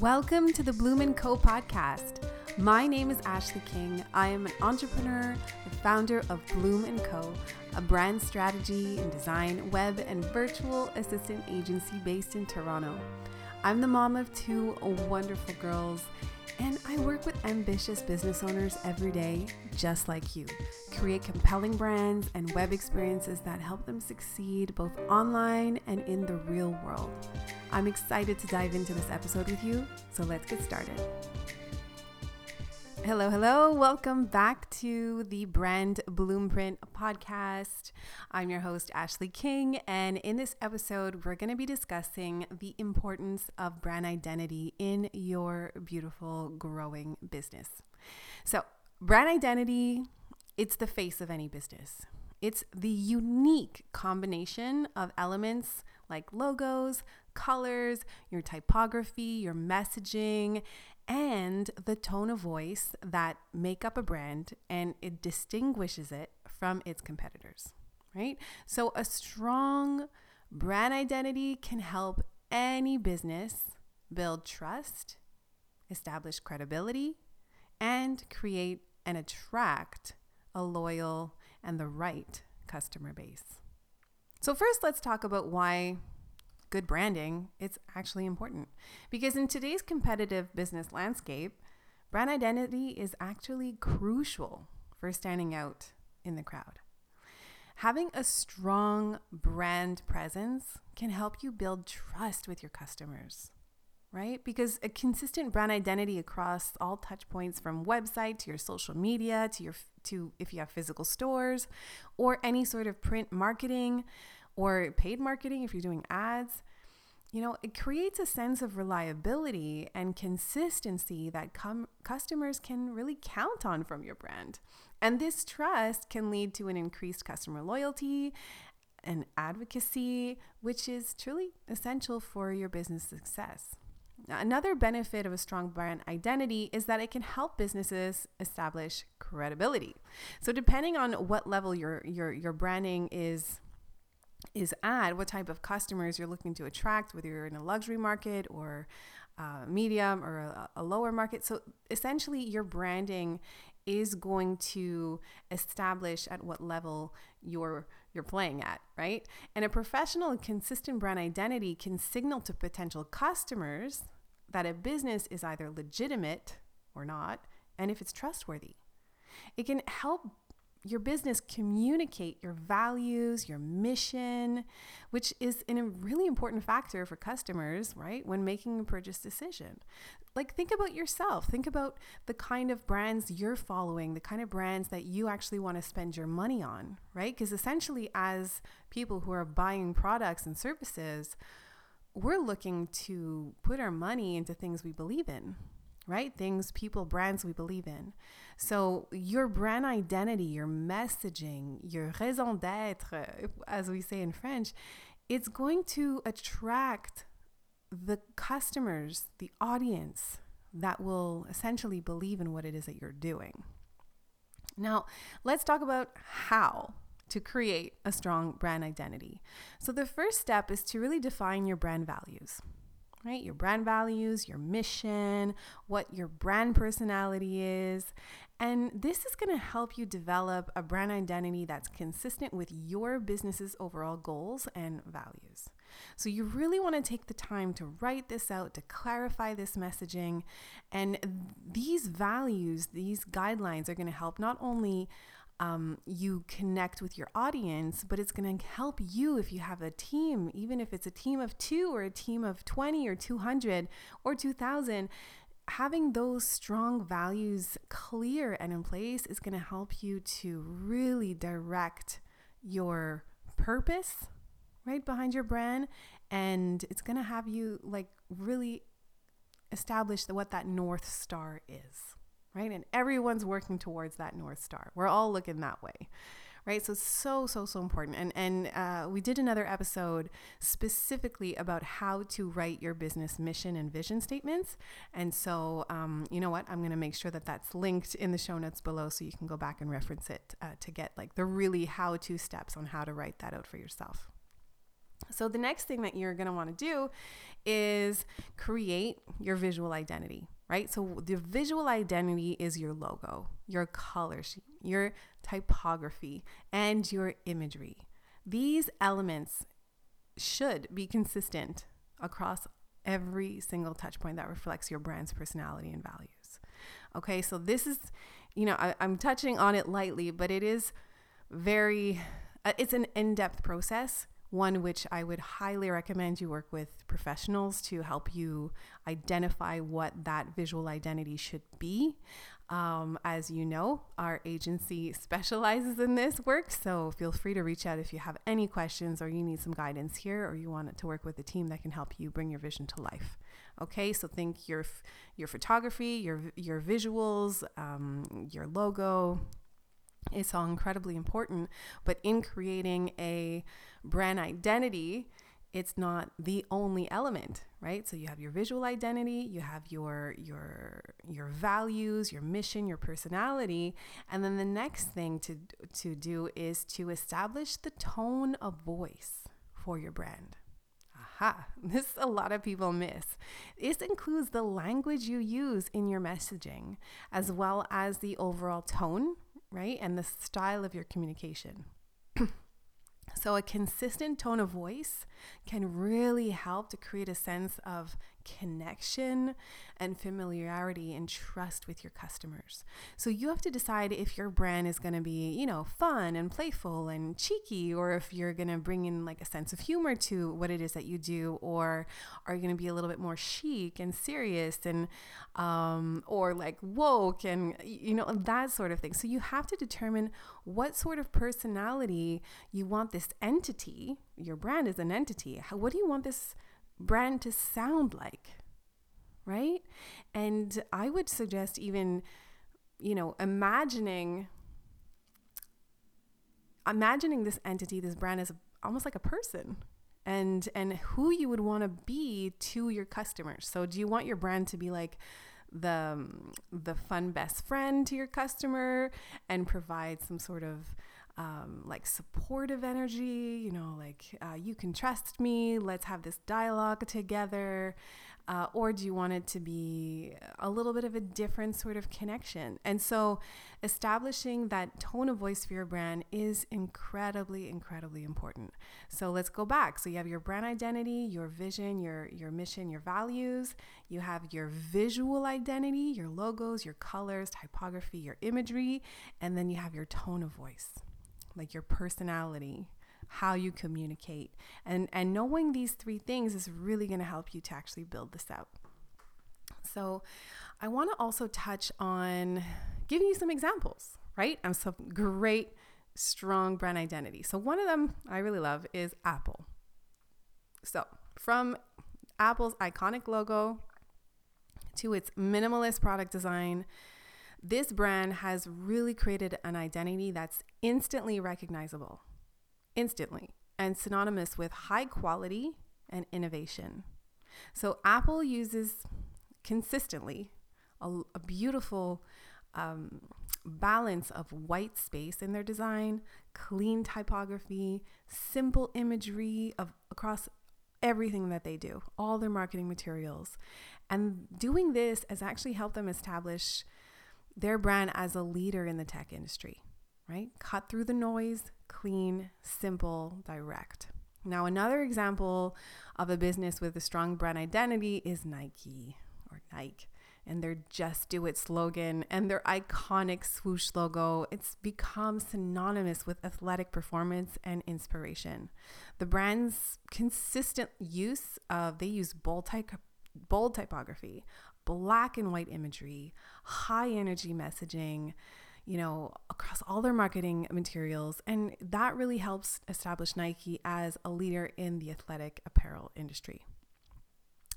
Welcome to the Bloom & Co podcast. My name is Ashley King. I am an entrepreneur, the founder of Bloom & Co, a brand strategy and design, web, and virtual assistant agency based in Toronto. I'm the mom of two wonderful girls, and I work with ambitious business owners every day, just like you. Create compelling brands and web experiences that help them succeed both online and in the real world. I'm excited to dive into this episode with you, so let's get started. Hello, hello. Welcome back to the Brand Blueprint podcast. I'm your host, Ashley King, and in this episode, we're going to be discussing the importance of brand identity in your beautiful, growing business. So, brand identity, it's the face of any business. It's the unique combination of elements like logos, colors, your typography, your messaging, and the tone of voice that make up a brand and it distinguishes it from its competitors, right? So, a strong brand identity can help any business build trust, establish credibility, and create and attract a loyal and the right customer base. So, first, let's talk about why good branding, it's actually important. Because in today's competitive business landscape, brand identity is actually crucial for standing out in the crowd. Having a strong brand presence can help you build trust with your customers, right? Because a consistent brand identity across all touch points from website to your social media to your to if you have physical stores or any sort of print marketing or paid marketing if you're doing ads, you know, it creates a sense of reliability and consistency that com- customers can really count on from your brand. And this trust can lead to an increased customer loyalty and advocacy, which is truly essential for your business success. Another benefit of a strong brand identity is that it can help businesses establish credibility. So depending on what level your your your branding is is at what type of customers you're looking to attract, whether you're in a luxury market or uh, medium or a, a lower market. So essentially, your branding is going to establish at what level you're you're playing at, right? And a professional and consistent brand identity can signal to potential customers that a business is either legitimate or not, and if it's trustworthy. It can help your business communicate your values, your mission, which is a really important factor for customers, right? When making a purchase decision. Like, think about yourself. Think about the kind of brands you're following, the kind of brands that you actually want to spend your money on, right? Because essentially, as people who are buying products and services, we're looking to put our money into things we believe in, right? Things, people, brands we believe in. So, your brand identity, your messaging, your raison d'etre, as we say in French, it's going to attract the customers, the audience that will essentially believe in what it is that you're doing. Now, let's talk about how to create a strong brand identity. So, the first step is to really define your brand values right? Your brand values, your mission, what your brand personality is. And this is going to help you develop a brand identity that's consistent with your business's overall goals and values. So, you really want to take the time to write this out, to clarify this messaging. And these values, these guidelines are going to help not only um, you connect with your audience, but it's going to help you if you have a team, even if it's a team of two or a team of 20 or 200 or 2000. Having those strong values clear and in place is going to help you to really direct your purpose right behind your brand. And it's going to have you like really establish what that North Star is right? And everyone's working towards that North Star. We're all looking that way. Right, so it's so so so important, and and uh, we did another episode specifically about how to write your business mission and vision statements. And so, um, you know what, I'm going to make sure that that's linked in the show notes below, so you can go back and reference it uh, to get like the really how to steps on how to write that out for yourself. So, the next thing that you're going to want to do is create your visual identity, right? So, the visual identity is your logo, your color sheet, your typography, and your imagery. These elements should be consistent across every single touch point that reflects your brand's personality and values. Okay, so this is, you know, I, am touching on it lightly, but it is very, uh, it's an in depth process one which I would highly recommend you work with professionals to help you identify what that visual identity should be. Um, as you know, our agency specializes in this work, so feel free to reach out if you have any questions or you need some guidance here or you want to work with a team that can help you bring your vision to life. Okay, so think your your photography, your your visuals, um, your logo, it's all incredibly important. But in creating a brand identity, it's not the only element, right? So you have your visual identity, you have your your your values, your mission, your personality, and then the next thing to to do is to establish the tone of voice for your brand. Aha, this a lot of people miss. This includes the language you use in your messaging as well as the overall tone right? And the style of your communication. so, a consistent tone of voice can really help to create a sense of connection and familiarity and trust with your customers. So you have to decide if your brand is going to be, you know, fun and playful and cheeky, or if you're going to bring in like a sense of humor to what it is that you do, or are you going to be a little bit more chic and serious and, um, or like woke and, you know, that sort of thing. So you have to determine what sort of personality you want this entity, your brand is an entity. How, what do you want this brand to sound like, right? And I would suggest even, you know, imagining imagining this entity, this brand as almost like a person and and who you would want to be to your customers. So do you want your brand to be like the um, the fun best friend to your customer and provide some sort of um, like supportive energy, you know, like uh, you can trust me, let's have this dialogue together? Uh, or do you want it to be a little bit of a different sort of connection? And so, establishing that tone of voice for your brand is incredibly, incredibly important. So let's go back. So you have your brand identity, your vision, your your mission, your values. You have your visual identity, your logos, your colors, typography, your imagery, and then you have your tone of voice like your personality, how you communicate. And and knowing these three things is really going to help you to actually build this out. So, I want to also touch on giving you some examples, right? And some great strong brand identity. So, one of them I really love is Apple. So, from Apple's iconic logo to its minimalist product design, this brand has really created an identity that's instantly recognizable, instantly, and synonymous with high quality and innovation. So Apple uses consistently a, a beautiful um, balance of white space in their design, clean typography, simple imagery of across everything that they do, all their marketing materials. And doing this has actually helped them establish their brand as a leader in the tech industry, right? Cut through the noise, clean, simple, direct. Now, another example of a business with a strong brand identity is Nike or Nike and their Just Do It slogan and their iconic swoosh logo. It's become synonymous with athletic performance and inspiration. The brand's consistent use of, they use bold, type, bold typography, black and white imagery, high energy messaging, you know, across all their marketing materials. And that really helps establish Nike as a leader in the athletic apparel industry.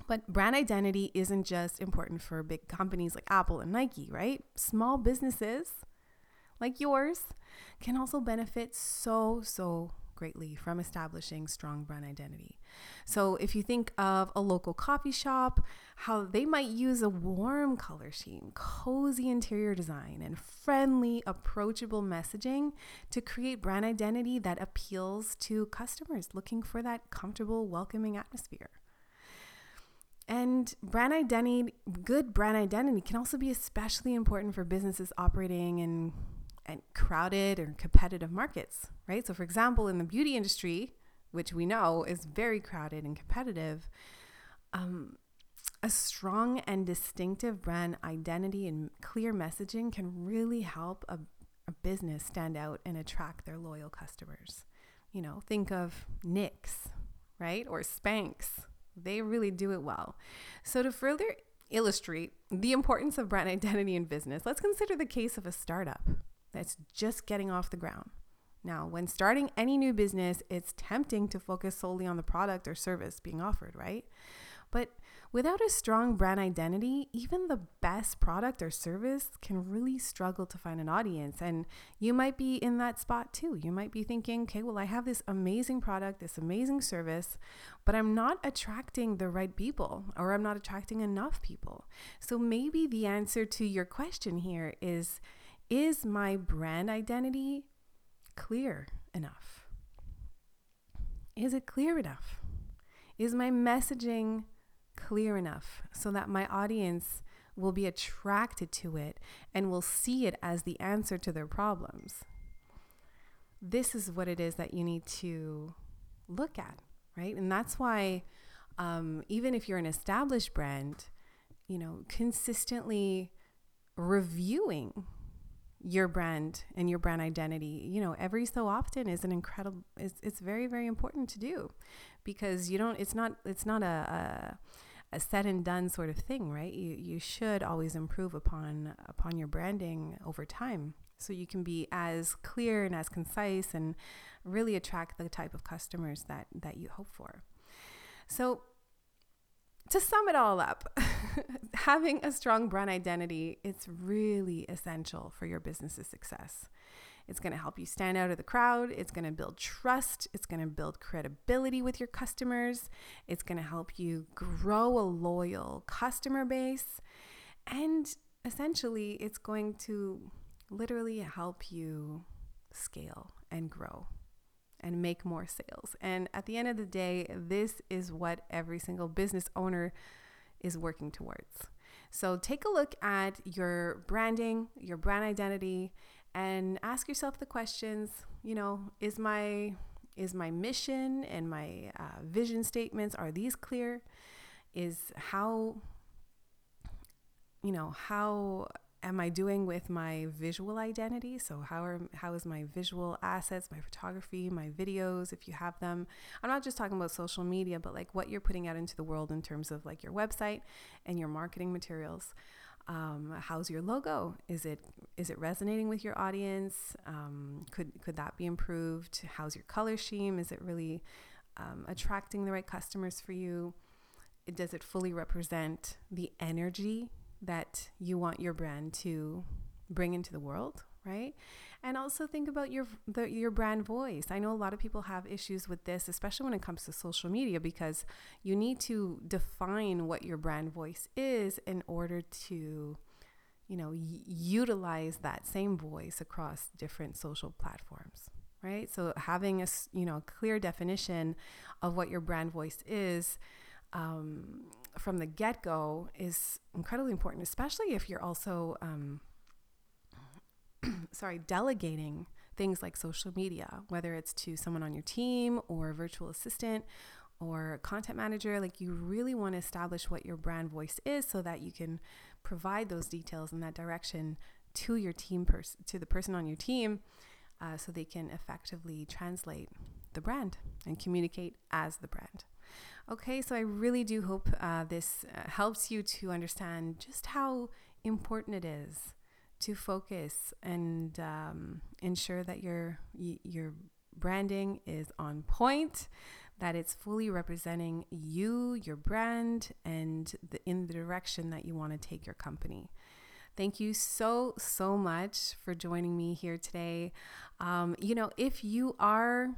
But brand identity isn't just important for big companies like Apple and Nike, right? Small businesses like yours can also benefit so, so greatly from establishing strong brand identity. So, if you think of a local coffee shop, how they might use a warm color scheme, cozy interior design, and friendly, approachable messaging to create brand identity that appeals to customers looking for that comfortable, welcoming atmosphere. And brand identity, good brand identity can also be especially important for businesses operating in and crowded or competitive markets, right? So, for example, in the beauty industry, which we know is very crowded and competitive, um, a strong and distinctive brand identity and clear messaging can really help a, a business stand out and attract their loyal customers. You know, think of NYX, right? Or Spanx. They really do it well. So, to further illustrate the importance of brand identity in business, let's consider the case of a startup, that's just getting off the ground. Now, when starting any new business, it's tempting to focus solely on the product or service being offered, right? But without a strong brand identity, even the best product or service can really struggle to find an audience. And you might be in that spot too. You might be thinking, okay, well, I have this amazing product, this amazing service, but I'm not attracting the right people or I'm not attracting enough people. So maybe the answer to your question here is is my brand identity clear enough? Is it clear enough? Is my messaging clear enough so that my audience will be attracted to it and will see it as the answer to their problems? This is what it is that you need to look at, right? And that's why, um, even if you're an established brand, you know, consistently reviewing your brand and your brand identity you know every so often is an incredible it's, it's very very important to do because you don't it's not it's not a, a, a said and done sort of thing right? You you should always improve upon upon your branding over time so you can be as clear and as concise and really attract the type of customers that that you hope for. So to sum it all up, having a strong brand identity, it's really essential for your business's success. It's going to help you stand out of the crowd. It's going to build trust. It's going to build credibility with your customers. It's going to help you grow a loyal customer base. And essentially, it's going to literally help you scale and grow and make more sales. And at the end of the day, this is what every single business owner is working towards. So take a look at your branding, your brand identity, and ask yourself the questions, you know, is my is my mission and my uh, vision statements are these clear? Is how you know, how am I doing with my visual identity? So how are how is my visual assets, my photography, my videos, if you have them? I'm not just talking about social media, but like what you're putting out into the world in terms of like your website and your marketing materials. Um, how's your logo? Is it is it resonating with your audience? Um, could could that be improved? How's your color scheme? Is it really um, attracting the right customers for you? Does it fully represent the energy that you want your brand to bring into the world, right? And also think about your the, your brand voice. I know a lot of people have issues with this, especially when it comes to social media, because you need to define what your brand voice is in order to, you know, y- utilize that same voice across different social platforms, right? So having a you know clear definition of what your brand voice is. Um, from the get go is incredibly important, especially if you're also, um, sorry, delegating things like social media, whether it's to someone on your team or a virtual assistant or content manager. Like, you really want to establish what your brand voice is so that you can provide those details in that direction to your team person, to the person on your team, uh, so they can effectively translate the brand and communicate as the brand. Okay, so I really do hope uh, this uh, helps you to understand just how important it is to focus and um, ensure that your your branding is on point, that it's fully representing you, your brand, and the, in the direction that you want to take your company. Thank you so, so much for joining me here today. Um, you know, if you are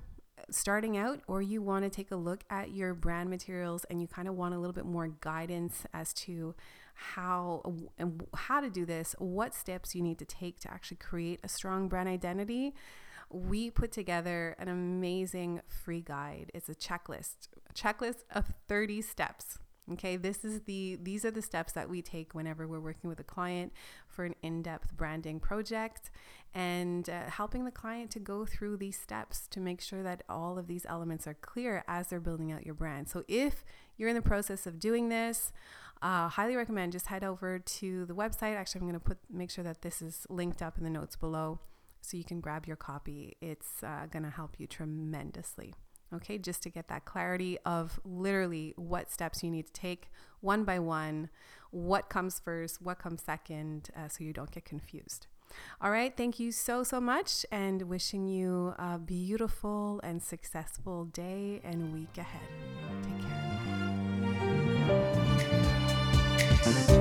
starting out or you want to take a look at your brand materials and you kind of want a little bit more guidance as to how and how to do this, what steps you need to take to actually create a strong brand identity, we put together an amazing free guide. It's a checklist, a checklist of 30 steps Okay, this is the these are the steps that we take whenever we're working with a client for an in-depth branding project and uh, helping the client to go through these steps to make sure that all of these elements are clear as they're building out your brand. So if you're in the process of doing this, uh, highly recommend just head over to the website. Actually, I'm going to put make sure that this is linked up in the notes below so you can grab your copy. It's uh, going to help you tremendously okay, just to get that clarity of literally what steps you need to take one by one, what comes first, what comes second, uh, so you don't get confused. All right, thank you so, so much, and wishing you a beautiful and successful day and week ahead. Take care.